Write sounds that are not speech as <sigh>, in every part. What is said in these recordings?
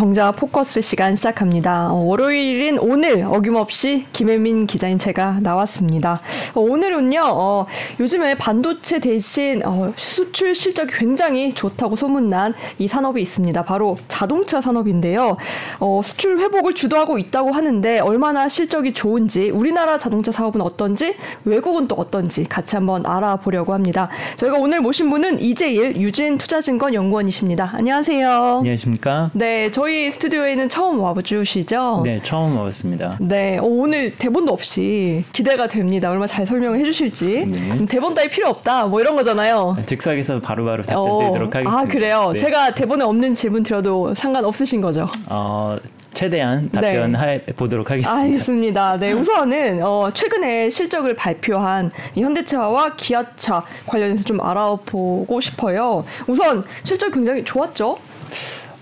경자 포커스 시간 시작합니다. 어, 월요일인 오늘 어김없이 김혜민 기자인 제가 나왔습니다. 어, 오늘은요, 어, 요즘에 반도체 대신 어, 수출 실적이 굉장히 좋다고 소문난 이 산업이 있습니다. 바로 자동차 산업인데요. 어, 수출 회복을 주도하고 있다고 하는데 얼마나 실적이 좋은지, 우리나라 자동차 사업은 어떤지, 외국은 또 어떤지 같이 한번 알아보려고 합니다. 저희가 오늘 모신 분은 이재일 유진 투자증권 연구원이십니다. 안녕하세요. 안녕하십니까? 네, 저희 스튜디오에는 처음 와주시죠? 네, 처음 와봤습니다. 네, 어, 오늘 대본도 없이 기대가 됩니다. 얼마 잘 설명해 주실지. 네. 음, 대본 따위 필요 없다. 뭐 이런 거잖아요. 즉석에서 바로바로 어, 답변드리도록 하겠습니다. 아, 그래요? 네. 제가 대본에 없는 질문 드려도 상관없으신 거죠? 어, 최대한 답변해 보도록 하겠습니다. 알겠습니다. 네, <laughs> 우선은 어, 최근에 실적을 발표한 이 현대차와 기아차 관련해서 좀 알아보고 싶어요. 우선 실적 굉장히 좋았죠?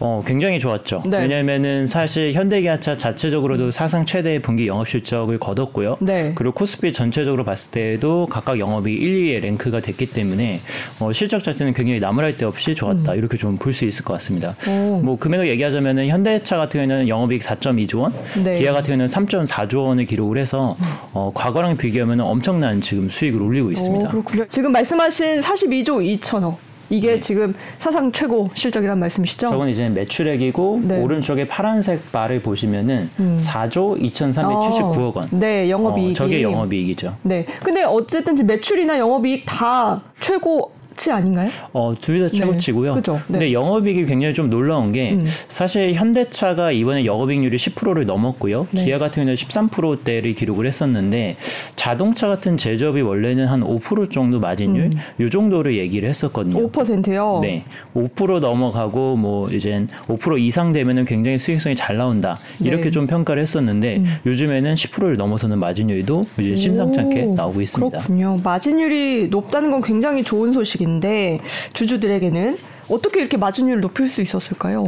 어, 굉장히 좋았죠. 네. 왜냐면은 사실 현대기아차 자체적으로도 사상 최대의 분기 영업 실적을 거뒀고요. 네. 그리고 코스피 전체적으로 봤을 때도 각각 영업이 1, 2위에 랭크가 됐기 때문에 어, 실적 자체는 굉장히 나무랄 데 없이 좋았다. 이렇게 좀 볼 수 있을 것 같습니다. 음. 오. 뭐 금액을 얘기하자면은 현대차 같은 경우에는 영업이익 4.2조 원, 네. 기아 같은 경우는 3.4조 원을 기록을 해서 어, 과거랑 비교하면 엄청난 지금 수익을 올리고 있습니다. 오, 그렇군요. 지금 말씀하신 42조 2천억. 이게 지금 사상 최고 실적이란 말씀이시죠? 네. 저건 이제 매출액이고 네. 오른쪽에 파란색 바를 보시면은 4조 2,379억 원. 네, 영업이익이. 어, 저게 영업이익이죠. 네. 근데 어쨌든 매출이나 영업이익 다 최고 치 아닌가요? 어, 둘 다 최고치고요. 그죠. 네. 근데 영업이익이 굉장히 좀 놀라운 게 음. 사실 현대차가 이번에 영업이익률이 10%를 넘었고요. 네. 기아 같은 경우는 13%대를 기록을 했었는데 자동차 같은 제조업이 원래는 한 5% 정도 마진율 요 정도를 얘기를 했었거든요. 음. 5%요. 네, 5% 넘어가고 뭐 이제 5% 이상 되면은 굉장히 수익성이 잘 나온다 이렇게 네. 음. 좀 평가를 했었는데 요즘에는 10%를 넘어서는 마진율도 이제 오, 나오고 있습니다. 그렇군요. 마진율이 높다는 건 굉장히 좋은 소식인데 주주들에게는 어떻게 이렇게 마진율을 높일 수 있었을까요?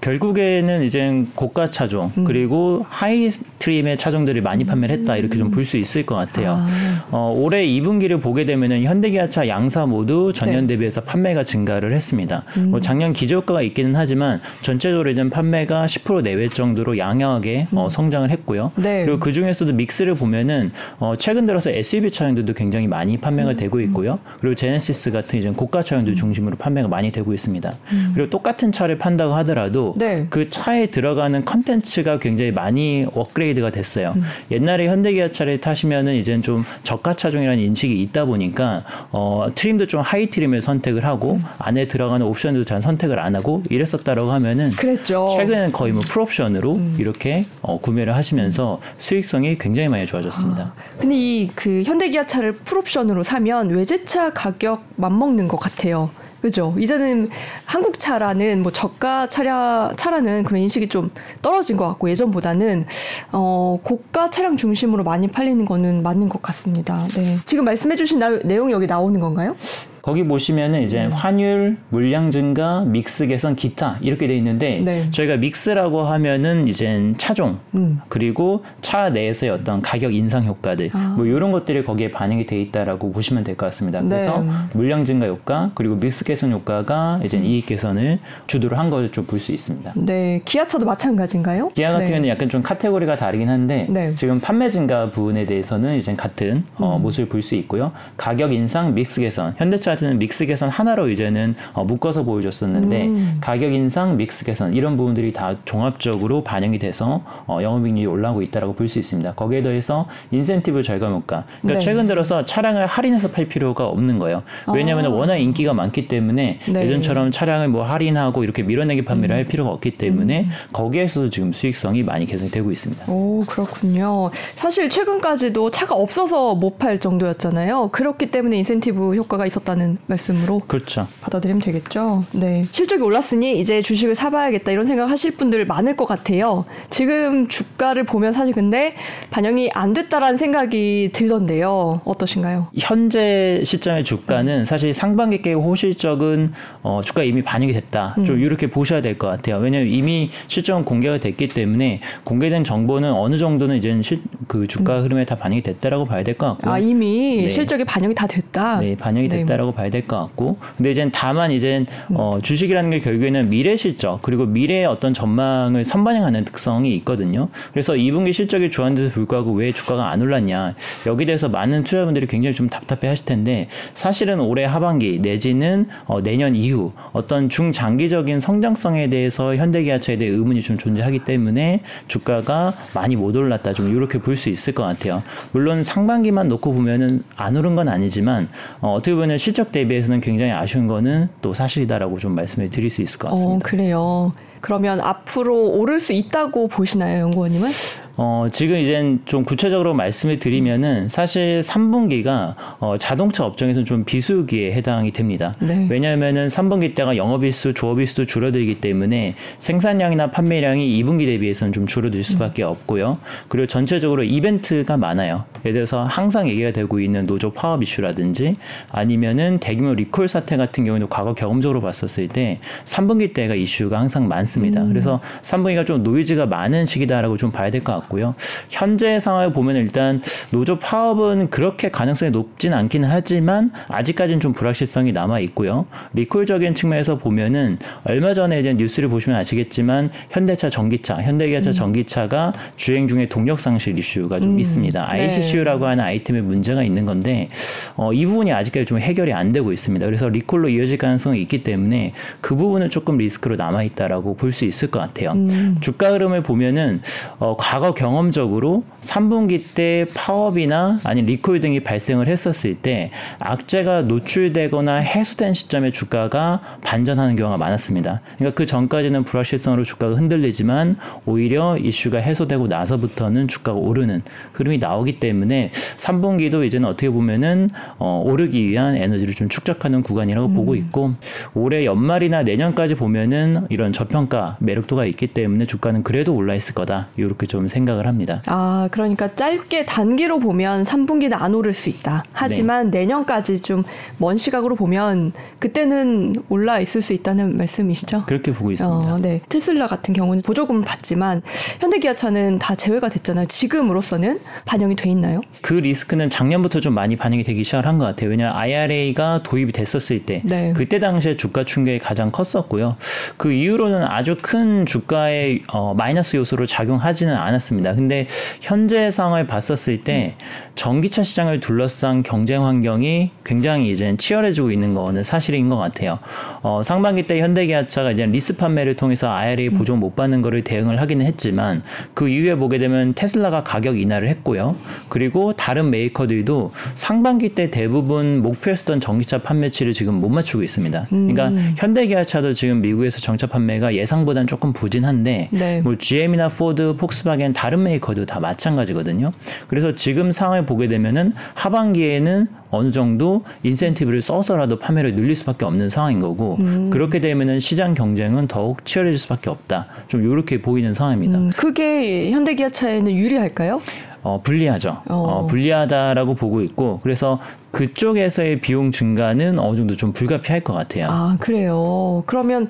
결국에는 이제 고가 차종 음. 그리고 high trim의 차종들이 많이 판매를 했다 이렇게 좀 볼 수 있을 것 같아요. 아. 어, 올해 2분기를 보게 되면은 현대기아차 양사 모두 전년 네. 대비해서 판매가 증가를 했습니다. 음. 뭐 작년 기저효과가 있기는 하지만 전체적으로 이제 판매가 10% 내외 정도로 양호하게 어, 성장을 했고요. 음. 네. 그리고 그 중에서도 mix를 보면은 어, 최근 들어서 SUV 차량들도 굉장히 많이 판매가 음. 되고 있고요. 그리고 제네시스 같은 이제 고가 차량들 중심으로 판매가 많이 되고 있습니다. 그리고 똑같은 차를 판다고 하더라도 음. 네. 그 차에 들어가는 컨텐츠가 굉장히 많이 업그레이드가 됐어요. 음. 옛날에 현대기아차를 타시면은 이제는 좀 저가 차종이라는 인식이 있다 보니까 어, trim도 좀 하위 trim을 선택을 하고 음. 안에 들어가는 옵션도 잘 선택을 안 하고 이랬었다라고 하면은 그랬죠. 음. 최근에는 거의 뭐 풀옵션으로 이렇게 어, 구매를 하시면서 수익성이 굉장히 많이 좋아졌습니다. 근데 이 그 현대기아차를 풀옵션으로 사면 외제차 가격 맞먹는 것 같아요. 그죠? 이제는 한국 차라는 뭐 저가 차량 차라는 그런 인식이 좀 떨어진 것 같고 예전보다는 어 고가 차량 중심으로 많이 팔리는 거는 맞는 것 같습니다. 네. 지금 말씀해주신 나- 내용이 여기 나오는 건가요? 거기 보시면은 이제 네. 환율, 물량 증가, 믹스 개선, 기타 이렇게 돼 있는데 네. 저희가 믹스라고 하면은 이제 차종 음. 그리고 차 내에서의 어떤 가격 인상 효과들 아. 뭐 이런 것들이 거기에 반영이 돼 있다라고 보시면 될 것 같습니다. 네. 그래서 물량 증가 효과 그리고 믹스 개선 효과가 이제 이익 개선을 주도로 한 것을 좀 볼 수 있습니다. 네. 기아차도 마찬가지인가요? 기아 같은 네. 경우는 약간 좀 카테고리가 다르긴 한데 네. 지금 판매 증가 부분에 대해서는 이제 같은 어, 음. 모습을 볼 수 있고요. 가격 인상, 믹스 개선. 현대차 같은 믹스 개선 하나로 이제는 어, 묶어서 보여줬었는데 음. 가격 인상, 믹스 개선 이런 부분들이 다 종합적으로 반영이 돼서 어, 영업이익률이 올라오고 있다라고 볼 수 있습니다. 거기에 더해서 인센티브 절감 효과. 그러니까 네. 최근 들어서 차량을 할인해서 팔 필요가 없는 거예요. 왜냐하면 아. 워낙 인기가 많기 때문에 네. 예전처럼 차량을 뭐 할인하고 이렇게 밀어내기 판매를 음. 할 필요가 없기 때문에 거기에서도 지금 수익성이 많이 개선되고 있습니다. 오, 그렇군요. 사실 최근까지도 차가 없어서 못 팔 정도였잖아요. 그렇기 때문에 인센티브 효과가 있었다는 말씀으로 그렇죠. 받아들이면 되겠죠. 네. 실적이 올랐으니 이제 주식을 사봐야겠다 이런 생각 하실 분들 많을 것 같아요. 지금 주가를 보면 사실 근데 반영이 안 됐다라는 생각이 들던데요. 어떠신가요? 현재 시점의 주가는 사실 상반기 계 호실적은 어, 주가 이미 반영이 됐다. 좀 이렇게 보셔야 될 것 같아요. 왜냐하면 이미 실적은 공개가 됐기 때문에 공개된 정보는 어느 정도는 이제 실, 그 주가 흐름에 다 반영이 됐다라고 봐야 될 것 같고. 아, 이미 네. 실적이 반영이 다 됐다. 네, 반영이 네. 됐다라고 봐야 될 것 같고 근데 이제 다만 이제 어, 주식이라는 게 결국에는 미래 실적 그리고 미래의 어떤 전망을 선반영하는 특성이 있거든요. 그래서 2분기 실적이 좋았는데도 불구하고 왜 주가가 안 올랐냐 여기 대해서 많은 투자분들이 굉장히 좀 답답해 하실 텐데 사실은 올해 하반기 내지는 어, 내년 이후 어떤 중장기적인 성장성에 대해서 현대기아차에 대해 의문이 좀 존재하기 때문에 주가가 많이 못 올랐다 좀 이렇게 볼 수 있을 것 같아요. 물론 상반기만 놓고 보면은 안 오른 건 아니지만 어, 어떻게 보면 실적 대비해서는 굉장히 아쉬운 거는 또 사실이다라고 좀 말씀을 드릴 수 있을 것 같습니다. 어, 그래요. 그러면 앞으로 오를 수 있다고 보시나요, 연구원님은? 어, 지금 이제 좀 구체적으로 말씀을 드리면은 사실 3분기가 어, 자동차 업종에서는 좀 비수기에 해당이 됩니다. 네. 왜냐하면은 3분기 때가 영업일수, 조업일수도 줄어들기 때문에 생산량이나 판매량이 2분기 대비해서는 좀 줄어들 수밖에 없고요. 그리고 전체적으로 이벤트가 많아요. 예를 들어서 항상 얘기가 되고 있는 노조 파업 이슈라든지 아니면은 대규모 리콜 사태 같은 경우에도 과거 경험적으로 봤었을 때 3분기 때가 이슈가 항상 많습니다. 그래서 3분기가 좀 노이즈가 많은 시기다라고 좀 봐야 될 것 같고 같고요. 현재 상황을 보면 일단 노조 파업은 그렇게 가능성이 높진 않기는 하지만 아직까지는 좀 불확실성이 남아 있고요. 리콜적인 측면에서 보면은 얼마 전에 이제 뉴스를 보시면 아시겠지만 현대차 전기차, 현대기아차 음. 전기차가 주행 중에 동력 상실 이슈가 좀 음. 있습니다. ICCU라고 네. 하는 아이템에 문제가 있는 건데 어, 이 부분이 아직까지 좀 해결이 안 되고 있습니다. 그래서 리콜로 이어질 가능성이 있기 때문에 그 부분은 조금 리스크로 남아 있다라고 볼 수 있을 것 같아요. 음. 주가 흐름을 보면은 어, 과거 경험적으로 3분기 때 파업이나 아니 리콜 등이 발생을 했었을 때 악재가 노출되거나 해소된 시점에 주가가 반전하는 경우가 많았습니다. 그러니까 그 전까지는 불확실성으로 주가가 흔들리지만 오히려 이슈가 해소되고 나서부터는 주가가 오르는 흐름이 나오기 때문에 3분기도 이제는 어떻게 보면은 어, 오르기 위한 에너지를 좀 축적하는 구간이라고 음. 보고 있고 올해 연말이나 내년까지 보면은 이런 저평가 매력도가 있기 때문에 주가는 그래도 올라 있을 거다 이렇게 좀 생각. 생각을 합니다. 아, 그러니까 짧게 단기로 보면 3분기는 안 오를 수 있다. 하지만 네. 내년까지 좀 먼 시각으로 보면 그때는 올라 있을 수 있다는 말씀이시죠? 그렇게 보고 있습니다. 어, 네. 테슬라 같은 경우는 보조금 받지만 현대기아차는 다 제외가 됐잖아요. 지금으로서는 반영이 돼 있나요? 그 리스크는 작년부터 좀 많이 반영이 되기 시작을 한 것 같아요. 왜냐 하면 IRA가 도입이 됐었을 때 네. 그때 당시에 주가 충격이 가장 컸었고요. 그 이후로는 아주 큰 주가의 어, 마이너스 요소로 작용하지는 않았습니다. 있습니다. 근데 현재 상황을 봤었을 때 전기차 시장을 둘러싼 경쟁 환경이 굉장히 이제 치열해지고 있는 거는 사실인 것 같아요. 어, 상반기 때 현대기아차가 이제 리스 판매를 통해서 IRA 보조 못 받는 거를 대응을 하기는 했지만 그 이후에 보게 되면 테슬라가 가격 인하를 했고요. 그리고 다른 메이커들도 상반기 때 대부분 목표했었던 전기차 판매치를 지금 못 맞추고 있습니다. 그러니까 음. 현대기아차도 지금 미국에서 전차 판매가 예상보다는 조금 부진한데 네. 뭐 GM이나 포드, 폭스바겐 다 다른 메이커도 다 마찬가지거든요. 그래서 지금 상황을 보게 되면은 하반기에는 어느 정도 인센티브를 써서라도 판매를 늘릴 수밖에 없는 상황인 거고 음. 그렇게 되면은 시장 경쟁은 더욱 치열해질 수밖에 없다. 좀 이렇게 보이는 상황입니다. 음, 그게 현대기아차에는 유리할까요? 어, 불리하죠. 어. 어, 불리하다라고 보고 있고 그래서 그쪽에서의 비용 증가는 어느 정도 좀 불가피할 것 같아요. 아 그래요. 그러면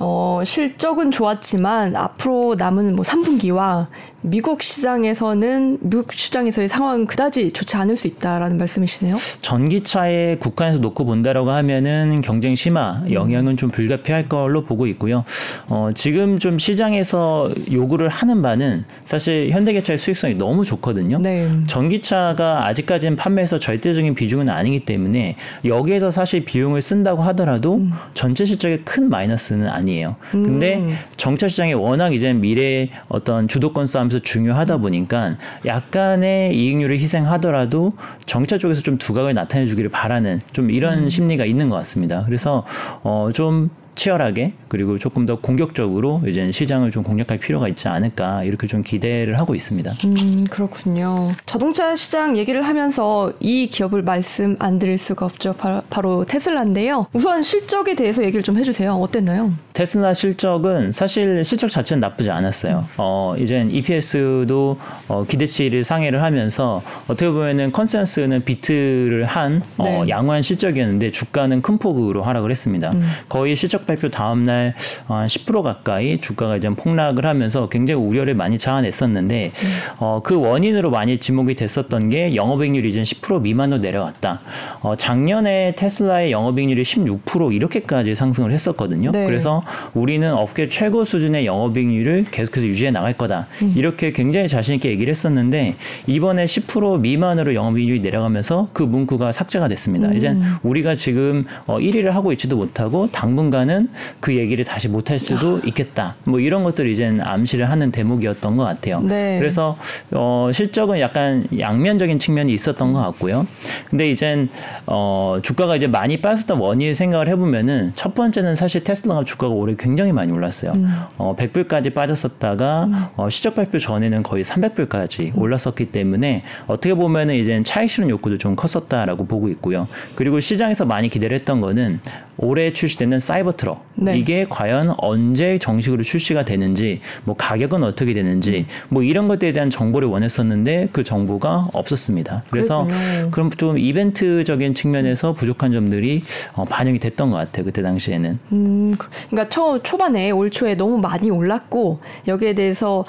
어, 실적은 좋았지만 앞으로 남은 뭐 3분기와 미국 시장에서는 미국 시장에서의 상황은 그다지 좋지 않을 수 있다라는 말씀이시네요. 전기차에 국한에서 놓고 본다라고 하면은 경쟁 심화 영향은 좀 불가피할 걸로 보고 있고요. 어, 지금 좀 시장에서 요구를 하는 바는 사실 현대기차의 수익성이 너무 좋거든요. 네. 전기차가 아직까지는 판매에서 절대적인 비중은 아니기 때문에 여기에서 사실 비용을 쓴다고 하더라도 음. 전체 실적에 큰 마이너스는 아니에요. 근데 음. 정차 시장이 워낙 이제 미래 어떤 주도권 싸움에서 면에서 중요하다 보니까 약간의 이익률을 희생하더라도 정차 쪽에서 좀 두각을 나타내 주기를 바라는 좀 이런 음. 심리가 있는 것 같습니다. 그래서 어좀 치열하게 그리고 조금 더 공격적으로 이제 시장을 좀 공략할 필요가 있지 않을까 이렇게 좀 기대를 하고 있습니다. 음 그렇군요. 자동차 시장 얘기를 하면서 이 기업을 말씀 안 드릴 수가 없죠. 바로, 바로 테슬라인데요. 우선 실적에 대해서 얘기를 좀 해주세요. 어땠나요? 테슬라 실적은 사실 실적 자체는 나쁘지 않았어요. 음. 어 이제 EPS도 어, 기대치를 상회를 하면서 어떻게 보면은 컨센서스는 비트를 한 어, 네. 양호한 실적이었는데 주가는 큰 폭으로 하락을 했습니다. 음. 거의 실적 실적 발표 다음 날 한 10% 가까이 주가가 이제 폭락을 하면서 굉장히 우려를 많이 자아냈었는데 음. 어, 그 원인으로 많이 지목이 됐었던 게 영업이익률이 이제 10% 미만으로 내려갔다. 어, 작년에 테슬라의 영업이익률이 16% 이렇게까지 상승을 했었거든요. 네. 그래서 우리는 업계 최고 수준의 영업이익률을 계속해서 유지해 나갈 거다. 음. 이렇게 굉장히 자신 있게 얘기를 했었는데 이번에 10% 미만으로 영업이익률이 내려가면서 그 문구가 삭제가 됐습니다. 음. 이제 우리가 지금 어, 1위를 하고 있지도 못하고 당분간은 그 얘기를 다시 못 할 수도 있겠다. 뭐 이런 것들이 이제 암시를 하는 대목이었던 것 같아요. 네. 그래서 어, 실적은 약간 양면적인 측면이 있었던 것 같고요. 근데 이젠 어, 주가가 이제 많이 빠졌던 원인 생각을 해보면은 첫 번째는 사실 테슬라가 주가가 올해 굉장히 많이 올랐어요. 음. 어, 100불까지 빠졌었다가 음. 어, 시적 발표 전에는 거의 300불까지 음. 올랐었기 때문에 어떻게 보면은 이제 차익 실현 욕구도 좀 컸었다라고 보고 있고요. 그리고 시장에서 많이 기대를 했던 거는 올해 출시되는 사이버 트럭 네. 이게 과연 언제 정식으로 출시가 되는지 뭐 가격은 어떻게 되는지 음. 뭐 이런 것들에 대한 정보를 원했었는데 그 정보가 없었습니다. 그래서 그렇군요. 그럼 좀 이벤트적인 측면에서 부족한 점들이 어, 반영이 됐던 것 같아요. 그때 당시에는. 음, 그러니까 초 초반에 올 초에 너무 많이 올랐고 여기에 대해서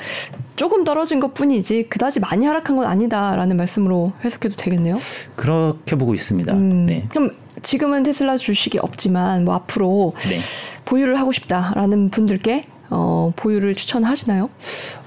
조금 떨어진 것 뿐이지 그다지 많이 하락한 건 아니다라는 말씀으로 해석해도 되겠네요. 그렇게 보고 있습니다. 음, 네. 그럼 지금은 테슬라 주식이 없지만 뭐 앞으로 네. 보유를 하고 싶다라는 분들께 어, 보유를 추천하시나요?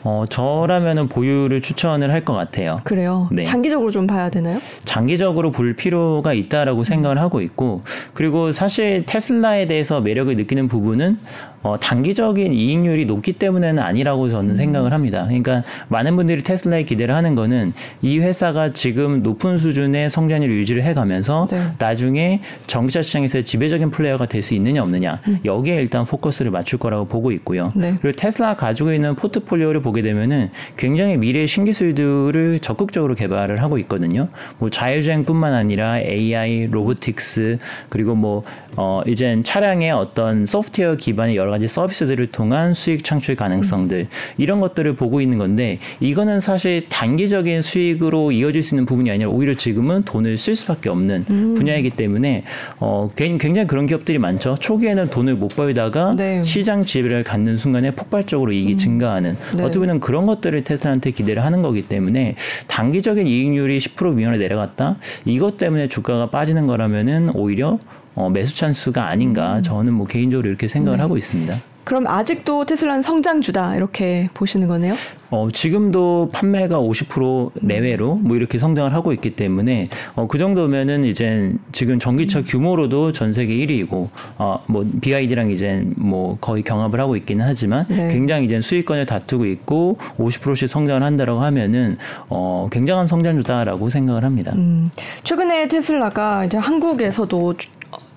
어, 저라면은 보유를 추천을 할 것 같아요. 그래요. 네. 장기적으로 좀 봐야 되나요? 장기적으로 볼 필요가 있다라고 생각을 하고 있고, 그리고 사실 테슬라에 대해서 매력을 느끼는 부분은 어, 단기적인 이익률이 높기 때문에는 아니라고 저는 생각을 합니다. 그러니까 많은 분들이 테슬라에 기대를 하는 거는 이 회사가 지금 높은 수준의 성장률을 유지를 해가면서 네. 나중에 전기차 시장에서 지배적인 플레이어가 될 수 있느냐 없느냐 음. 여기에 일단 포커스를 맞출 거라고 보고 있고요. 네. 그리고 테슬라가 가지고 있는 포트폴리오를 보게 되면은 굉장히 미래 신기술들을 적극적으로 개발을 하고 있거든요. 뭐 자율주행뿐만 아니라 AI, 로보틱스 그리고 뭐 어, 이젠 차량의 어떤 소프트웨어 기반의 여러 여러 가지 서비스들을 통한 수익 창출 가능성들 이런 것들을 보고 있는 건데 이거는 사실 단기적인 수익으로 이어질 수 있는 부분이 아니라 오히려 지금은 돈을 쓸 수밖에 없는 음. 분야이기 때문에 어 굉장히 그런 기업들이 많죠. 초기에는 돈을 못 벌다가 네. 시장 지배를 갖는 순간에 폭발적으로 이익이 음. 증가하는 네. 어떻게 보면 그런 것들을 테슬라한테 기대를 하는 거기 때문에 단기적인 이익률이 10% 미만에 내려갔다? 이것 때문에 주가가 빠지는 거라면은 오히려 어, 매수 찬스가 아닌가 음. 저는 뭐 개인적으로 이렇게 생각을 네. 하고 있습니다. 그럼 아직도 테슬라는 성장주다 이렇게 보시는 거네요? 어, 지금도 판매가 50% 내외로 뭐 이렇게 성장을 하고 있기 때문에 어, 그 정도면은 이제 지금 전기차 음. 규모로도 전 세계 1위이고 어, 뭐 BID랑 이제 뭐 거의 경합을 하고 있기는 하지만 네. 굉장히 이제 수익권을 다투고 있고 50%씩 성장을 한다라고 하면은 어, 굉장한 성장주다라고 생각을 합니다. 음, 최근에 테슬라가 이제 한국에서도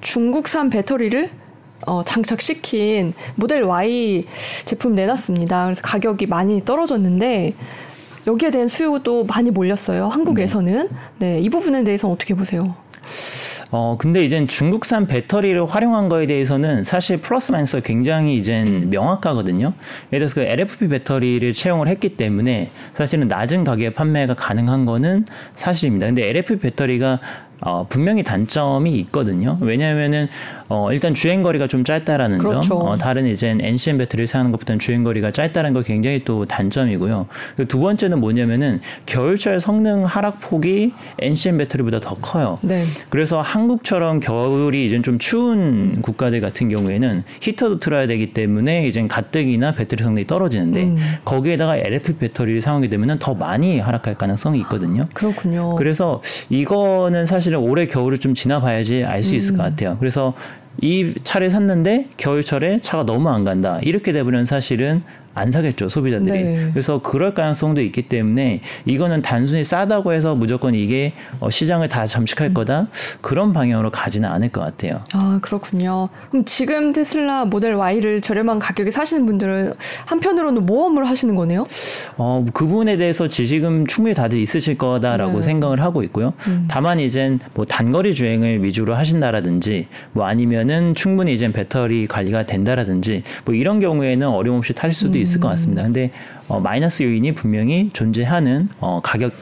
중국산 배터리를 어, 장착시킨 모델 Y 제품 내놨습니다. 그래서 가격이 많이 떨어졌는데 여기에 대한 수요도 많이 몰렸어요. 한국에서는. 네, 이 부분에 대해서 어떻게 보세요? 어, 근데 이젠 중국산 배터리를 활용한 거에 대해서는 사실 플러스 마이너스 굉장히 이젠 명확하거든요. 예를 들어서 그 LFP 배터리를 채용을 했기 때문에 사실은 낮은 가격에 판매가 가능한 거는 사실입니다. 근데 LFP 배터리가 어, 분명히 단점이 있거든요. 왜냐하면은 어, 일단 주행 거리가 좀 짧다라는 그렇죠. 점, 어, 다른 이제 NCM 배터리를 사용하는 것보다는 주행 거리가 짧다는 거 굉장히 또 단점이고요. 두 번째는 뭐냐면은 겨울철 성능 하락 폭이 NCM 배터리보다 더 커요. 네. 그래서 한국처럼 겨울이 이제 좀 추운 국가들 같은 경우에는 히터도 틀어야 되기 때문에 이제 가뜩이나 배터리 성능이 떨어지는데 음. 거기에다가 LFP 배터리를 사용하게 되면은 더 많이 하락할 가능성이 있거든요. 그렇군요. 그래서 이거는 사실 사실은 올해 겨울을 좀 지나봐야지 알 수 있을 것 음. 같아요. 그래서 이 차를 샀는데 겨울철에 차가 너무 안 간다. 이렇게 되면 사실은 안 사겠죠 소비자들이 네. 그래서 그럴 가능성도 있기 때문에 이거는 단순히 싸다고 해서 무조건 이게 어, 시장을 다 잠식할 음. 거다 그런 방향으로 가지는 않을 것 같아요. 아 그렇군요. 그럼 지금 테슬라 모델 Y를 저렴한 가격에 사시는 분들은 한편으로는 모험을 하시는 거네요? 어, 그 부분에 대해서 지식은 충분히 다들 있으실 거다라고 네. 생각을 하고 있고요. 음. 다만 이젠 뭐 단거리 주행을 위주로 하신다라든지 뭐 아니면은 충분히 이젠 배터리 관리가 된다라든지 뭐 이런 경우에는 어림없이 탈 수도 음. 있을 것 같습니다. 근데 어, 마이너스 요인이 분명히 존재하는 어, 가격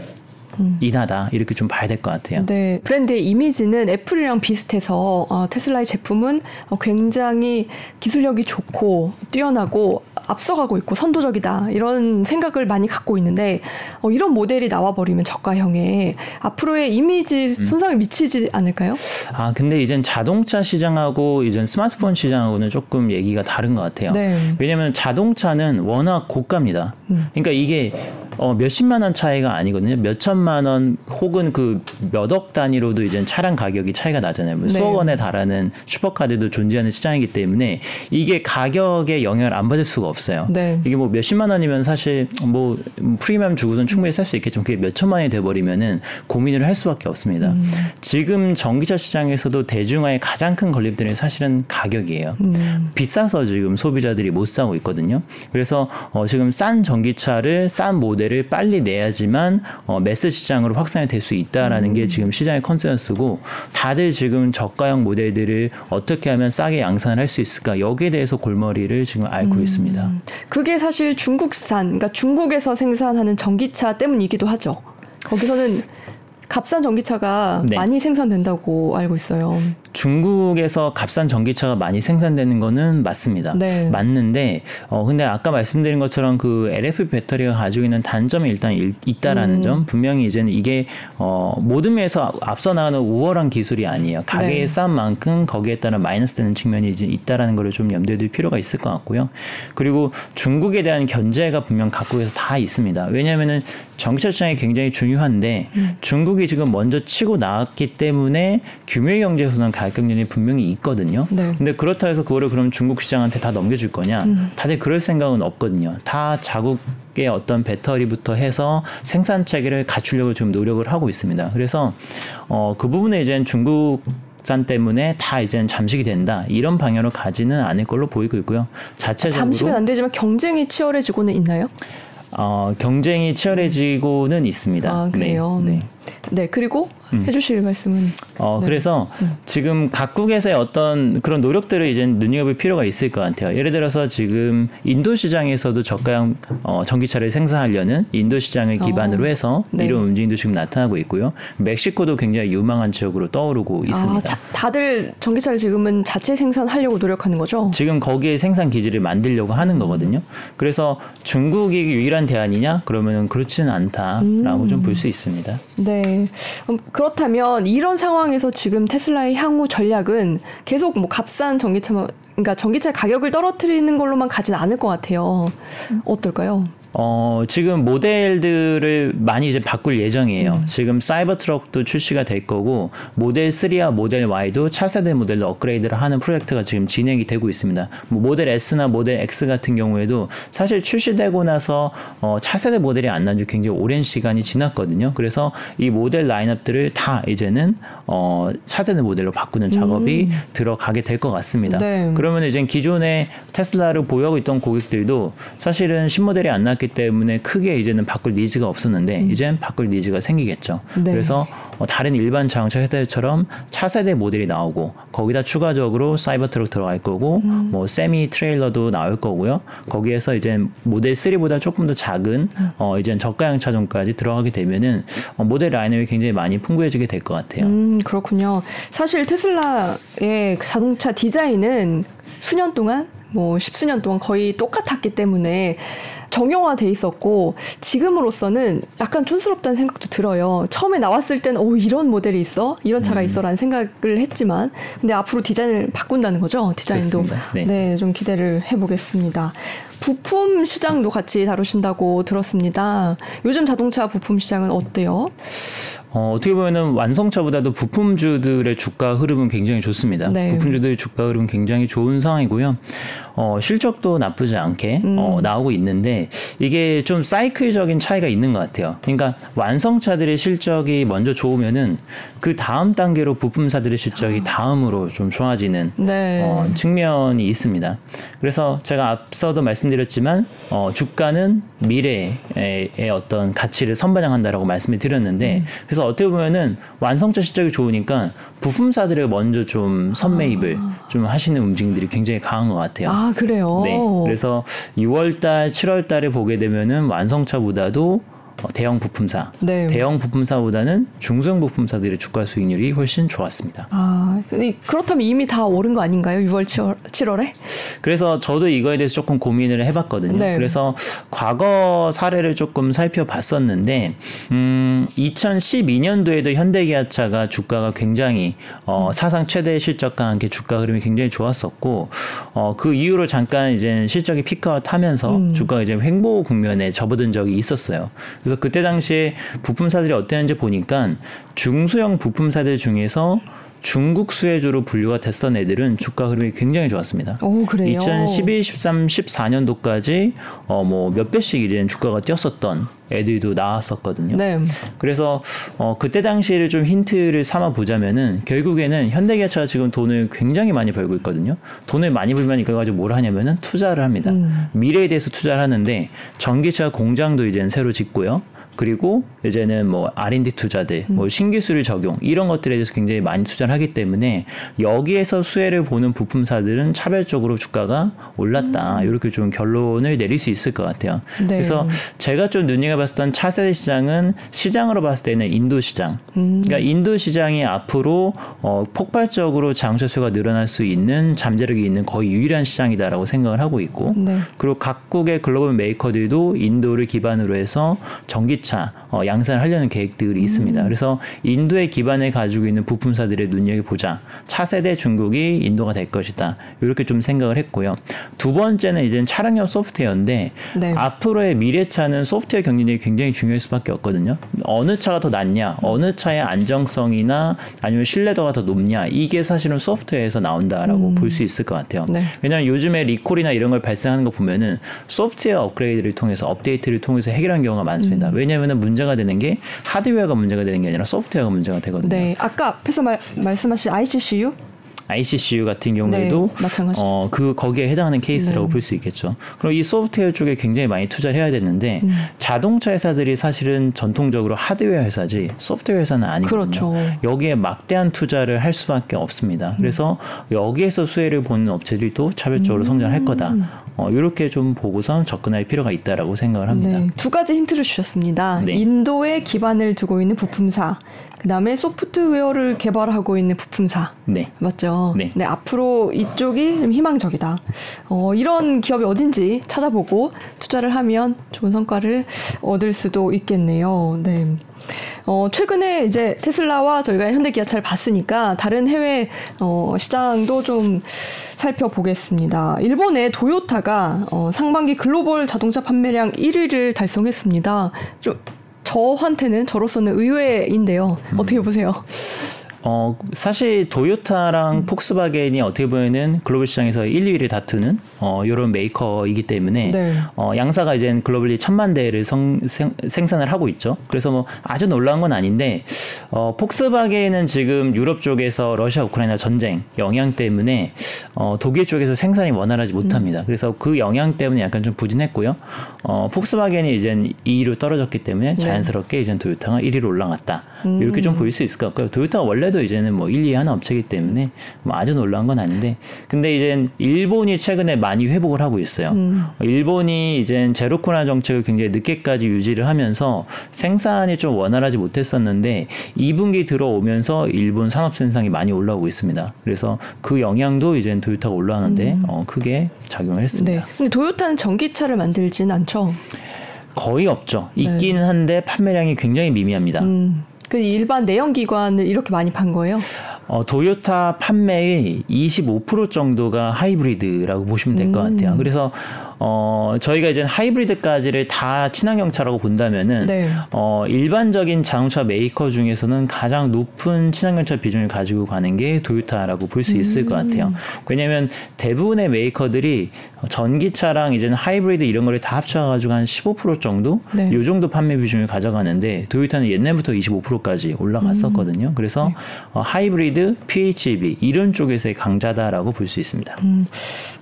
인하다 이렇게 좀 봐야 될 것 같아요. 네, 브랜드의 이미지는 애플이랑 비슷해서 어, 테슬라의 제품은 어, 굉장히 기술력이 좋고 뛰어나고 앞서가고 있고 선도적이다 이런 생각을 많이 갖고 있는데 어, 이런 모델이 나와버리면 저가형에 앞으로의 이미지 음. 손상을 미치지 않을까요? 아 근데 이젠 자동차 시장하고 이젠 스마트폰 시장하고는 조금 얘기가 다른 것 같아요. 네. 왜냐하면 자동차는 워낙 고가입니다. 그러니까 이게 어, 몇십만 원 차이가 아니거든요. 몇 천만 원 혹은 그 몇 억 단위로도 이제 차량 가격이 차이가 나잖아요. 뭐 네. 수억 원에 달하는 슈퍼카들도 존재하는 시장이기 때문에 이게 가격에 영향을 안 받을 수가 없어요. 네. 이게 뭐 몇십만 원이면 사실 뭐 프리미엄 주고선 충분히 살 수 있겠지만 그게 몇 천만 원이 돼버리면은 고민을 할 수밖에 없습니다. 음. 지금 전기차 시장에서도 대중화의 가장 큰 걸림돌이 사실은 가격이에요. 음. 비싸서 지금 소비자들이 못 사고 있거든요. 그래서 어 지금 싼 전기차를 싼 모델 을 빨리 내야지만 어 매스 시장으로 확산이 될 수 있다라는 게 지금 시장의 컨센서스고 다들 지금 저가형 모델들을 어떻게 하면 싸게 양산을 할수 있을까 여기에 대해서 골머리를 지금 앓고 있습니다. 그게 사실 중국산, 그러니까 중국에서 생산하는 전기차 때문이기도 하죠. 거기서는 값싼 전기차가 네. 많이 생산된다고 알고 있어요. 중국에서 값싼 전기차가 많이 생산되는 거는 맞습니다. 네. 맞는데 어 근데 아까 말씀드린 것처럼 그 LFP 배터리가 가지고 있는 단점이 일단 일- 있다라는 음. 점 분명히 이제는 이게 어 모든 면에서 앞서 나가는 우월한 기술이 아니에요. 가격이 네. 싼 만큼 거기에 따른 마이너스 되는 측면이 이제 있다라는 거를 좀 염두에 둘 필요가 있을 것 같고요. 그리고 중국에 대한 견제가 분명 각국에서 다 있습니다. 왜냐하면은 전기차 시장이 굉장히 중요한데 음. 중국이 지금 먼저 치고 나왔기 때문에 규모 경제에서는 가격력이 분명히 있거든요. 네. 근데 그렇다 해서 그거를 그럼 중국 시장한테 다 넘겨줄 거냐? 음. 다들 그럴 생각은 없거든요. 다 자국의 어떤 배터리부터 해서 생산 체계를 갖추려고 지금 노력을 하고 있습니다. 그래서 어, 그 부분에 이제 중국 산 때문에 다 이제는 잠식이 된다 이런 방향으로 가지는 않을 걸로 보이고 있고요. 자체적으로 잠시는 안 되지만 경쟁이 치열해지고는 있나요? 어, 경쟁이 치열해지고는 있습니다. 아, 그래요? 네. 네. 네, 그리고 해주실 말씀은 어, 네. 그래서 지금 각국에서의 어떤 그런 노력들을 이제 눈여볼 필요가 있을 것 같아요. 예를 들어서 지금 인도 시장에서도 저가형 어, 전기차를 생산하려는 인도 시장을 기반으로 어, 해서 네. 이런 움직임도 지금 나타나고 있고요. 멕시코도 굉장히 유망한 지역으로 떠오르고 있습니다. 아, 자, 다들 전기차를 지금은 자체 생산하려고 노력하는 거죠? 지금 거기에 생산 기지를 만들려고 하는 거거든요. 그래서 중국이 유일한 대안이냐? 그러면은 그렇지는 않다라고 좀볼 수 있습니다. 네. 음, 그렇다면 이런 상황에서 지금 테슬라의 향후 전략은 계속 뭐 값싼 전기차만 그러니까 전기차 가격을 떨어뜨리는 걸로만 가진 않을 것 같아요. 어떨까요? 어, 지금 모델들을 많이 이제 바꿀 예정이에요. 음. 지금 사이버 트럭도 출시가 될 거고, 모델 3와 모델 Y도 차세대 모델로 업그레이드를 하는 프로젝트가 지금 진행이 되고 있습니다. 뭐 모델 S나 모델 X 같은 경우에도 사실 출시되고 나서 어, 차세대 모델이 안 나온 지 굉장히 오랜 시간이 지났거든요. 그래서 이 모델 라인업들을 다 이제는 어, 차세대 모델로 바꾸는 작업이 들어가게 될 것 같습니다. 네. 그러면 이제 기존에 테슬라를 보유하고 있던 고객들도 사실은 신모델이 안 나왔기 때문에 크게 이제는 바꿀 니즈가 없었는데 이제는 바꿀 니즈가 생기겠죠. 네. 그래서 어, 다른 일반 자동차 회사들처럼 차세대 모델이 나오고 거기다 추가적으로 사이버 트럭 들어갈 거고 뭐 세미 트레일러도 나올 거고요. 거기에서 이제 모델 3보다 조금 더 작은 어 이제 저가형 차종까지 들어가게 되면은 어, 모델 라인업이 굉장히 많이 풍부해지게 될 것 같아요. 음, 그렇군요. 사실 테슬라의 그 자동차 디자인은 수년 동안 뭐 십수년 동안 거의 똑같았기 때문에 정형화돼 있었고 지금으로서는 약간 촌스럽다는 생각도 들어요. 처음에 나왔을 때는 오 이런 모델이 있어, 이런 음. 차가 있어라는 생각을 했지만 근데 앞으로 디자인을 바꾼다는 거죠. 디자인도. 네. 네, 좀 기대를 해보겠습니다. 부품 시장도 같이 다루신다고 들었습니다. 요즘 자동차 부품 시장은 어때요? 어, 어떻게 보면은 완성차보다도 부품주들의 주가 흐름은 굉장히 좋습니다. 네. 부품주들의 주가 흐름은 굉장히 좋은 상황이고요. 어, 실적도 나쁘지 않게 어, 나오고 있는데 이게 좀 사이클적인 차이가 있는 것 같아요. 그러니까 완성차들의 실적이 먼저 좋으면은 그 다음 단계로 부품사들의 실적이 다음으로 좀 좋아지는 네. 어, 측면이 있습니다. 그래서 제가 앞서도 말씀드렸지만 어, 주가는 미래의 어떤 가치를 선반영한다라고 말씀을 드렸는데 그래서 어떻게 보면은 완성차 실적이 좋으니까 부품사들을 먼저 좀 선매입을 좀 하시는 움직임들이 굉장히 강한 것 같아요. 아 그래요. 네. 그래서 6월달, 7월달에 보게 되면은 완성차보다도 어, 대형 부품사, 네. 대형 부품사보다는 중소형 부품사들의 주가 수익률이 훨씬 좋았습니다. 아, 그렇다면 이미 다 오른 거 아닌가요? 6월, 7월, 7월 에? 그래서 저도 이거에 대해서 조금 고민을 해봤거든요. 네. 그래서 과거 사례를 조금 살펴봤었는데, 음, 2012년도에도 현대기아차가 주가가 굉장히 어, 사상 최대 실적과 함께 주가 흐름이 굉장히 좋았었고, 어, 그 이후로 잠깐 이제 실적이 피크아웃하면서 주가가 이제 횡보 국면에 접어든 적이 있었어요. 그래서 그때 당시에 부품사들이 어땠는지 보니까 중소형 부품사들 중에서 중국 수혜주로 분류가 됐던 애들은 주가 흐름이 굉장히 좋았습니다. 오, 그래요? 2012, 13, 14년도까지 어 뭐 몇 배씩 이제 주가가 뛰었었던 애들도 나왔었거든요. 네. 그래서 어 그때 당시를 좀 힌트를 삼아 보자면은 결국에는 현대기아차가 지금 돈을 굉장히 많이 벌고 있거든요. 돈을 많이 벌면 이걸 가지고 뭘 하냐면은 투자를 합니다. 음. 미래에 대해서 투자를 하는데 전기차 공장도 이제는 새로 짓고요. 그리고 이제는 뭐 R&D 투자들, 뭐 신기술을 적용 이런 것들에 대해서 굉장히 많이 투자를 하기 때문에 여기에서 수혜를 보는 부품사들은 차별적으로 주가가 올랐다 이렇게 좀 결론을 내릴 수 있을 것 같아요. 네. 그래서 제가 좀 눈여겨봤던 차세대 시장은 시장으로 봤을 때는 인도 시장. 그러니까 인도 시장이 앞으로 어, 폭발적으로 수요가 늘어날 수 있는 잠재력이 있는 거의 유일한 시장이다라고 생각을 하고 있고 네. 그리고 각국의 글로벌 메이커들도 인도를 기반으로 해서 전기 차 어, 양산을 하려는 계획들이 있습니다. 그래서 인도의 기반을 가지고 있는 부품사들의 눈여겨 보자. 차세대 중국이 인도가 될 것이다. 이렇게 좀 생각을 했고요. 두 번째는 이제 차량용 소프트웨어인데 네. 앞으로의 미래차는 소프트웨어 경쟁력이 굉장히 중요할 수밖에 없거든요. 어느 차가 더 낫냐, 어느 차의 안정성이나 아니면 신뢰도가 더 높냐, 이게 사실은 소프트웨어에서 나온다라고 볼수 있을 것 같아요. 네. 왜냐하면 요즘에 리콜이나 이런 걸 발생하는 거 보면은 소프트웨어 업그레이드를 통해서 업데이트를 통해서 해결하는 경우가 많습니다. 왜냐 하면 문제가 되는 게 하드웨어가 문제가 되는 게 아니라 소프트웨어가 문제가 되거든요. 네. 아까 앞에서 말, 말씀하신 ICCU? ICCU 같은 경우에도 네. 어, 그 거기에 해당하는 케이스라고 네. 볼수 있겠죠. 그럼 이 소프트웨어 쪽에 굉장히 많이 투자를 해야 되는데 음. 자동차 회사들이 사실은 전통적으로 하드웨어 회사지 소프트웨어 회사는 아니거든요. 그렇죠. 음. 여기에 막대한 투자를 할 수밖에 없습니다. 그래서 여기에서 수혜를 보는 업체들이 또 차별적으로 성장할 거다. 어, 이렇게 좀 보고서 접근할 필요가 있다라고 생각을 합니다. 네, 두 가지 힌트를 주셨습니다. 네. 인도에 기반을 두고 있는 부품사, 그 다음에 소프트웨어를 개발하고 있는 부품사. 네. 맞죠? 네. 앞으로 이쪽이 좀 희망적이다. 어, 이런 기업이 어딘지 찾아보고 투자를 하면 좋은 성과를 얻을 수도 있겠네요. 네. 어, 최근에 이제 테슬라와 저희가 현대기아 차를 봤으니까 다른 해외 어, 시장도 좀 살펴보겠습니다. 일본의 도요타가 어, 상반기 글로벌 자동차 판매량 1위를 달성했습니다. 좀 저한테는 저로서는 의외인데요. 어떻게 보세요? 어, 사실 도요타랑 포크스바겐이 어떻게 보면은 글로벌 시장에서 1, 2위를 다투는 어, 이런 메이커이기 때문에 네. 어, 양사가 이제 글로벌리 천만 대를 성, 생, 생산을 하고 있죠. 그래서 뭐 아주 놀라운 건 아닌데 어, 폭스바겐은 지금 유럽 쪽에서 러시아 우크라이나 전쟁 영향 때문에 어, 독일 쪽에서 생산이 원활하지 못합니다. 그래서 그 영향 때문에 약간 좀 부진했고요. 어, 폭스바겐이 이제 2위로 떨어졌기 때문에 자연스럽게 이제 도요타가 1위로 올라갔다. 이렇게 좀 보일 수 있을 것 같고요. 도요타가 원래도 이제는 뭐 1, 2위 하는 업체이기 때문에 뭐 아주 놀라운 건 아닌데 근데 이제 일본이 최근에 많이 회복을 하고 있어요. 어, 일본이 이제 제로 코로나 정책을 굉장히 늦게까지 유지를 하면서 생산이 좀 원활하지 못했었는데 2분기 들어오면서 일본 산업 생산이 많이 올라오고 있습니다. 그래서 그 영향도 이제 도요타가 올라가는데 어, 크게 작용을 했습니다. 네. 근데 도요타는 전기차를 만들지는 않죠. 거의 없죠. 있기는 한데 판매량이 굉장히 미미합니다. 음, 그 일반 내연기관을 이렇게 많이 판 거예요? 어, 도요타 판매의 25% 정도가 하이브리드라고 보시면 될것 같아요. 그래서 어, 저희가 이제 하이브리드까지를 다 친환경 차라고 본다면은 네. 어, 일반적인 자동차 메이커 중에서는 가장 높은 친환경 차 비중을 가지고 가는 게 도요타라고 볼 수 있을 것 같아요. 왜냐하면 대부분의 메이커들이 전기차랑 이제는 하이브리드 이런 거를 다 합쳐가지고 한 15% 정도 네. 요 정도 판매 비중을 가져가는데 도요타는 옛날부터 25%까지 올라갔었거든요. 그래서 어, 하이브리드, PHEV 이런 쪽에서의 강자다라고 볼 수 있습니다.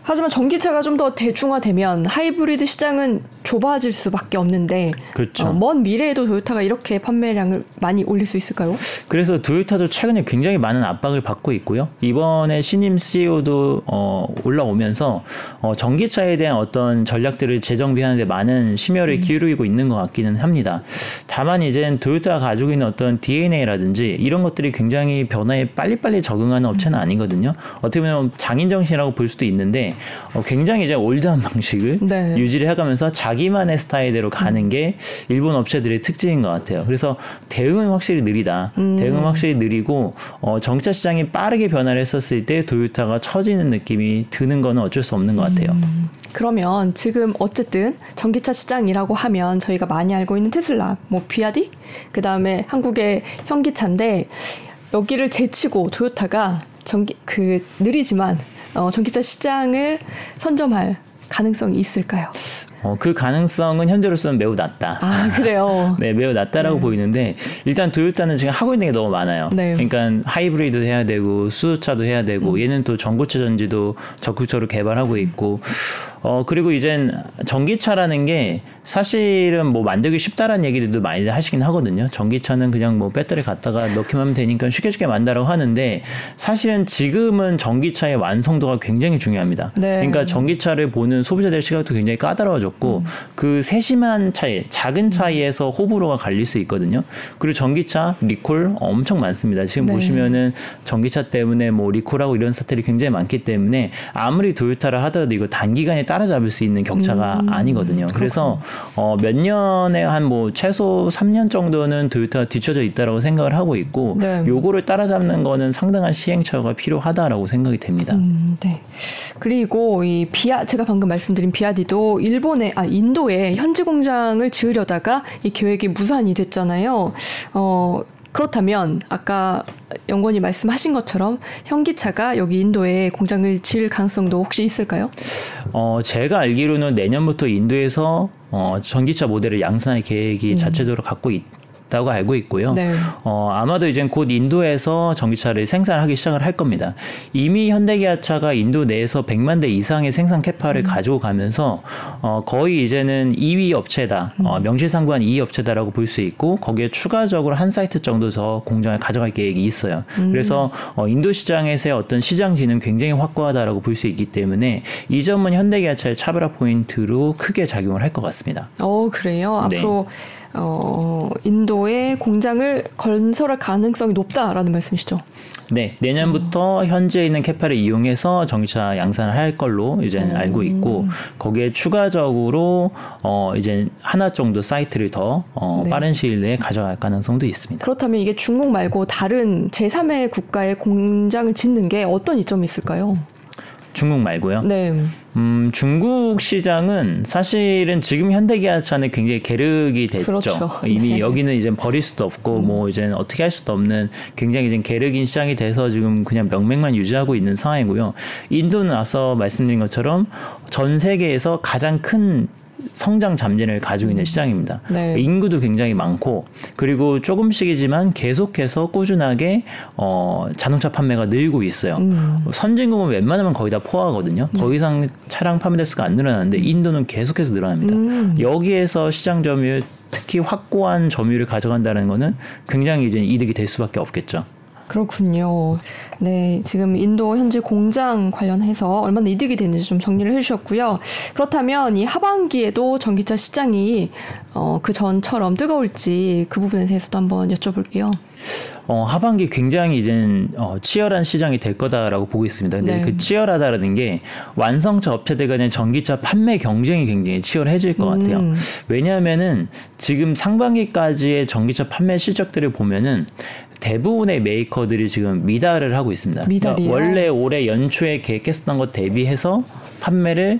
하지만 전기차가 좀 더 대중화되면 하이브리드 시장은 좁아질 수밖에 없는데 그렇죠. 어, 먼 미래에도 도요타가 이렇게 판매량을 많이 올릴 수 있을까요? 그래서 도요타도 최근에 굉장히 많은 압박을 받고 있고요. 이번에 신임 CEO도 어, 올라오면서 어, 전기차에 대한 어떤 전략들을 재정비하는데 많은 심혈을 음. 기울이고 있는 것 같기는 합니다. 다만 이제 도요타가 가지고 있는 어떤 DNA라든지 이런 것들이 굉장히 변화에 빨리빨리 적응하는 업체는 음. 아니거든요. 어떻게 보면 장인 정신이라고 볼 수도 있는데 어, 굉장히 이제 올드한 <laughs> 방식을 네. 유지를 해가면서 자기만의 스타일대로 가는 게 일본 업체들의 특징인 것 같아요. 그래서 대응은 확실히 느리다. 대응은 확실히 느리고 어, 전기차 시장이 빠르게 변화를 했었을 때 도요타가 처지는 느낌이 드는 거는 어쩔 수 없는 것 같아요. 그러면 지금 어쨌든 전기차 시장이라고 하면 저희가 많이 알고 있는 테슬라, 뭐 비아디, 그 다음에 한국의 현기차인데 여기를 제치고 도요타가 전기 그 느리지만 어, 전기차 시장을 선점할 가능성이 있을까요? 어, 그 가능성은 현재로서는 매우 낮다. 아 그래요. <laughs> 네, 매우 낮다라고 보이는데 일단 도요타는 지금 하고 있는 게 너무 많아요. 네. 그러니까 하이브리드 해야 되고 수소차도 해야 되고 얘는 또 전고체 전지도 적극적으로 개발하고 있고 어 그리고 이젠 전기차라는 게 사실은 뭐 만들기 쉽다라는 얘기들도 많이 하시긴 하거든요. 전기차는 그냥 뭐 배터리 갖다가 넣기만 하면 되니까 쉽게 쉽게 만다라고 하는데 사실은 지금은 전기차의 완성도가 굉장히 중요합니다. 네. 그러니까 전기차를 보는 소비자들 시각도 굉장히 까다로워졌고 그 세심한 차이, 작은 차이에서 호불호가 갈릴 수 있거든요. 그리고 전기차 리콜 엄청 많습니다. 지금 네. 보시면은 전기차 때문에 뭐 리콜하고 이런 사태들이 굉장히 많기 때문에 아무리 도요타를 하더라도 이거 단기간에 따라잡을 수 있는 격차가 음. 아니거든요. 그래서 어, 몇 년에 한 뭐 최소 3년 정도는 도요타가 뒤쳐져 있다라고 생각을 하고 있고 네. 요거를 따라잡는 거는 상당한 시행착오가 필요하다라고 생각이 됩니다. 음, 네. 그리고 이 비아 제가 방금 말씀드린 비아디도 일본의 아 인도에 현지 공장을 지으려다가 이 계획이 무산이 됐잖아요. 어 그렇다면 아까 영건이 말씀하신 것처럼 현기차가 여기 인도에 공장을 지을 가능성도 혹시 있을까요? 어, 제가 알기로는 내년부터 인도에서 어, 전기차 모델을 양산할 계획이 자체적으로 갖고 있 다고 알고 있고요. 음. 네. 어, 아마도 이제 곧 인도에서 전기차를 생산하기 시작을 할 겁니다. 이미 현대기아차가 인도 내에서 100만 대 이상의 생산 음. 캐파를 가지고 가면서 어, 거의 이제는 2위 업체다. 음. 어, 명실상부한 2위 업체다라고 볼 수 있고 거기에 추가적으로 한 사이트 정도 더 공장을 가져갈 계획이 있어요. 음. 그래서 어, 인도 시장에서의 어떤 시장지는 굉장히 확고하다라고 볼 수 있기 때문에 이 점은 현대기아차의 차별화 포인트로 크게 작용을 할 것 같습니다. 어 그래요. 네. 앞으로 어 인도에 공장을 건설할 가능성이 높다라는 말씀이시죠? 네, 내년부터 현재 있는 캐파를 이용해서 전기차 양산을 할 걸로 이제 알고 있고 거기에 추가적으로 어 이제 하나 정도 사이트를 더 어, 네. 빠른 시일 내에 가져갈 가능성도 있습니다. 그렇다면 이게 중국 말고 다른 제3의 국가의 공장을 짓는 게 어떤 이점이 있을까요? 중국 말고요. 네. 음, 중국 시장은 사실은 지금 현대기아차는 굉장히 계륵이 됐죠. 그렇죠. 이미 네. 여기는 이제 버릴 수도 없고 뭐 이제 어떻게 할 수도 없는 굉장히 이제 계륵인 시장이 돼서 지금 그냥 명맥만 유지하고 있는 상황이고요. 인도는 앞서 말씀드린 것처럼 전 세계에서 가장 큰 성장 잠재를 가지고 있는 시장입니다. 네. 인구도 굉장히 많고 그리고 조금씩이지만 계속해서 꾸준하게 어, 자동차 판매가 늘고 있어요. 음. 선진국은 웬만하면 거의 다 포화거든요. 더 이상 차량 판매 대수가 안 늘어나는데 인도는 계속해서 늘어납니다. 음. 여기에서 시장 점유율 특히 확고한 점유율을 가져간다는 거는 굉장히 이제 이득이 될 수밖에 없겠죠. 그렇군요. 네, 지금 인도 현지 공장 관련해서 얼마나 이득이 되는지 좀 정리를 해주셨고요. 그렇다면 이 하반기에도 전기차 시장이 어, 그 전처럼 뜨거울지 그 부분에 대해서도 한번 여쭤볼게요. 어, 하반기 굉장히 이제 어, 치열한 시장이 될 거다라고 보고 있습니다. 근데 네. 그 치열하다라는 게 완성차 업체들 간의 전기차 판매 경쟁이 굉장히 치열해질 것 같아요. 음. 왜냐하면은 지금 상반기까지의 전기차 판매 실적들을 보면은 대부분의 메이커들이 지금 미달을 하고 있습니다. 그러니까? 원래 올해 연초에 계획했었던 것 대비해서 판매를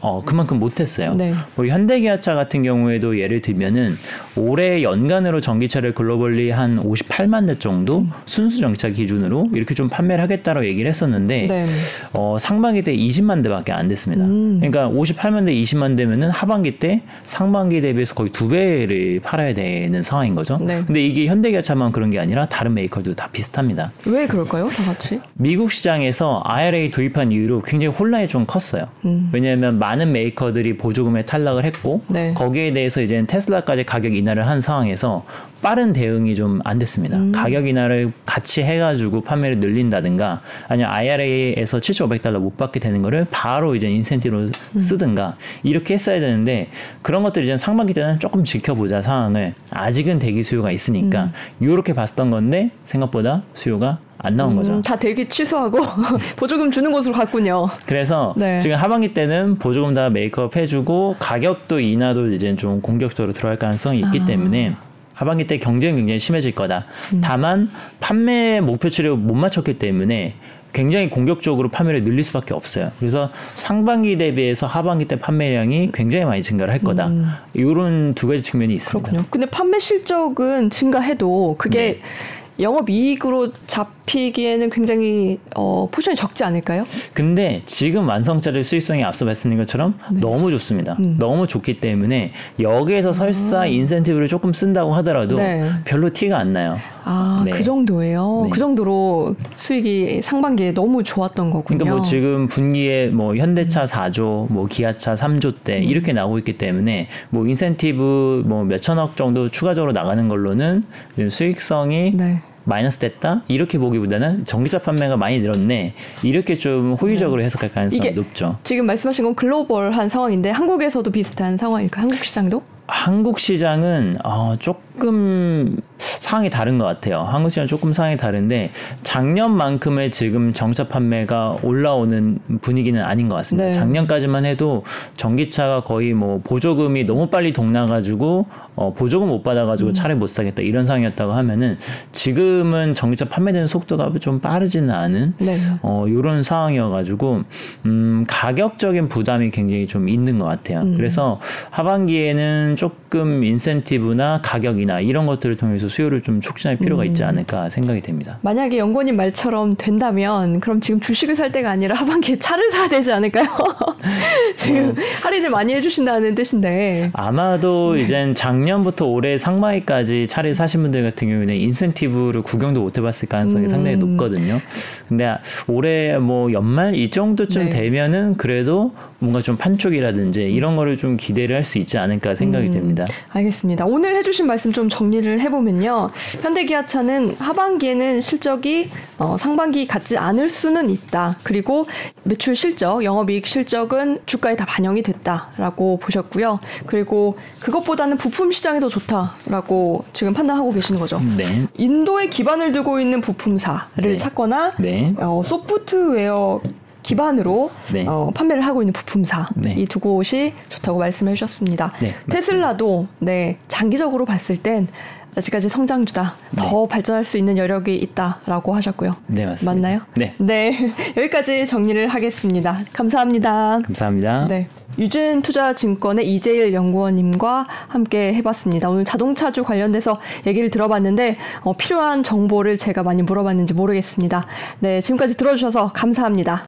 어 그만큼 못했어요. 네. 뭐 현대기아차 같은 경우에도 예를 들면은 올해 연간으로 전기차를 globally 한 58만 대 정도 순수 전기차 기준으로 이렇게 좀 판매를 하겠다라고 얘기를 했었는데 네. 어 상반기 때 20만 대밖에 안 됐습니다. 음. 그러니까 58만 대 20만 대면은 하반기 때 상반기 대비해서 거의 두 배를 팔아야 되는 상황인 거죠. 네. 근데 이게 현대기아차만 그런 게 아니라 다른 메이커도 다 비슷합니다. 왜 그럴까요? 다 같이? 미국 시장에서 IRA 도입한 이후로 굉장히 혼란이 좀 컸어요. 음. 왜냐하면 많은 메이커들이 보조금에 탈락을 했고 네. 거기에 대해서 이제 테슬라까지 가격 인하를 한 상황에서 빠른 대응이 좀 안 됐습니다. 음. 가격 인하를 같이 해가지고 판매를 늘린다든가 아니면 IRA에서 7,500달러 못 받게 되는 거를 바로 이제 인센티브로 음. 쓰든가 이렇게 했어야 되는데 그런 것들 이제 상반기 때는 조금 지켜보자 상황을 아직은 대기 수요가 있으니까 이렇게 봤던 건데 생각보다 수요가 안 나온 거죠. 음, 다 대기 취소하고 <laughs> 보조금 주는 곳으로 갔군요. 그래서 네. 지금 하반기 때는 보조금 다 메이크업 해주고 가격도 인하도 이제 좀 공격적으로 들어갈 가능성이 있기 아. 때문에 하반기 때 경쟁이 굉장히 심해질 거다. 음. 다만 판매 목표치를 못 맞췄기 때문에 굉장히 공격적으로 판매를 늘릴 수밖에 없어요. 그래서 상반기 대비해서 하반기 때 판매량이 굉장히 많이 증가를 할 거다. 이런 두 가지 측면이 있습니다. 음. 그렇군요. 근데 판매 실적은 증가해도 그게 네. 영업 이익으로 잡히기에는 굉장히 어, 포션이 적지 않을까요? 근데 지금 완성차들 수익성이 앞서 말씀드린 것처럼 네. 너무 좋습니다. 음. 너무 좋기 때문에 여기에서 설사 인센티브를 조금 쓴다고 하더라도 아. 네. 별로 티가 안 나요. 아, 네. 그 정도예요. 네. 그 정도로 수익이 상반기에 너무 좋았던 거군요. 그러니까 뭐 지금 분기에 뭐 현대차 4조, 뭐 기아차 3조 대 음. 이렇게 나오고 있기 때문에 뭐 인센티브 뭐 몇천억 정도 추가적으로 나가는 걸로는 수익성이 네. 마이너스 됐다 이렇게 보기보다는 전기차 판매가 많이 늘었네 이렇게 좀 호의적으로 해석할 가능성이 높죠. 지금 말씀하신 건 글로벌한 상황인데 한국에서도 비슷한 상황일까? 한국 시장도? 한국 시장은 어, 조금 상황이 다른 것 같아요. 한국 시장 은 조금 상황이 다른데 작년만큼의 지금 정차 판매가 올라오는 분위기는 아닌 것 같습니다. 네. 작년까지만 해도 전기차가 거의 뭐 보조금이 너무 빨리 동나가지고 어, 보조금 못 받아가지고 차를 못 사겠다 이런 상황이었다고 하면은 지금은 전기차 판매되는 속도가 좀 빠르지는 않은 네. 어, 요런 상황이어가지고, 음, 가격적인 부담이 굉장히 좀 있는 것 같아요. 음. 그래서 하반기에는 조금 인센티브나 가격이나 이런 것들을 통해서 수요를 좀 촉진할 필요가 있지 음. 않을까 생각이 됩니다. 만약에 연구원님 말처럼 된다면 그럼 지금 주식을 살 때가 아니라 하반기에 차를 사야 되지 않을까요? <laughs> 지금 할인을 많이 해주신다는 뜻인데. 아마도 네. 이젠 작년부터 올해 상반기까지 차를 사신 분들 같은 경우에는 인센티브를 구경도 못 해봤을 가능성이 음. 상당히 높거든요. 근데 올해 뭐 연말 이 정도쯤 네. 되면은 그래도 뭔가 좀 판촉이라든지 이런 거를 좀 기대를 할 수 있지 않을까 생각이 음. 됩니다. 알겠습니다. 오늘 해주신 말씀 좀 정리를 해보면 요. 현대기아차는 하반기에는 실적이 어, 상반기 같지 않을 수는 있다. 그리고 매출 실적, 영업이익 실적은 주가에 다 반영이 됐다라고 보셨고요. 그리고 그것보다는 부품 시장이 더 좋다라고 지금 판단하고 계시는 거죠. 네. 인도에 기반을 두고 있는 부품사를 네. 찾거나 네. 어, 소프트웨어 기반으로 네. 어, 판매를 하고 있는 부품사 네. 이두 곳이 좋다고 말씀해 주셨습니다. 네. 테슬라도 네 장기적으로 봤을 땐 아직까지 성장주다. 더 발전할 수 있는 여력이 있다라고 하셨고요. 네, 맞습니다. 맞나요? 네. 네. <laughs> 여기까지 정리를 하겠습니다. 감사합니다. 감사합니다. 네. 유진 투자증권의 이재일 연구원님과 함께 해봤습니다. 오늘 자동차주 관련돼서 얘기를 들어봤는데 어, 필요한 정보를 제가 많이 물어봤는지 모르겠습니다. 네, 지금까지 들어주셔서 감사합니다.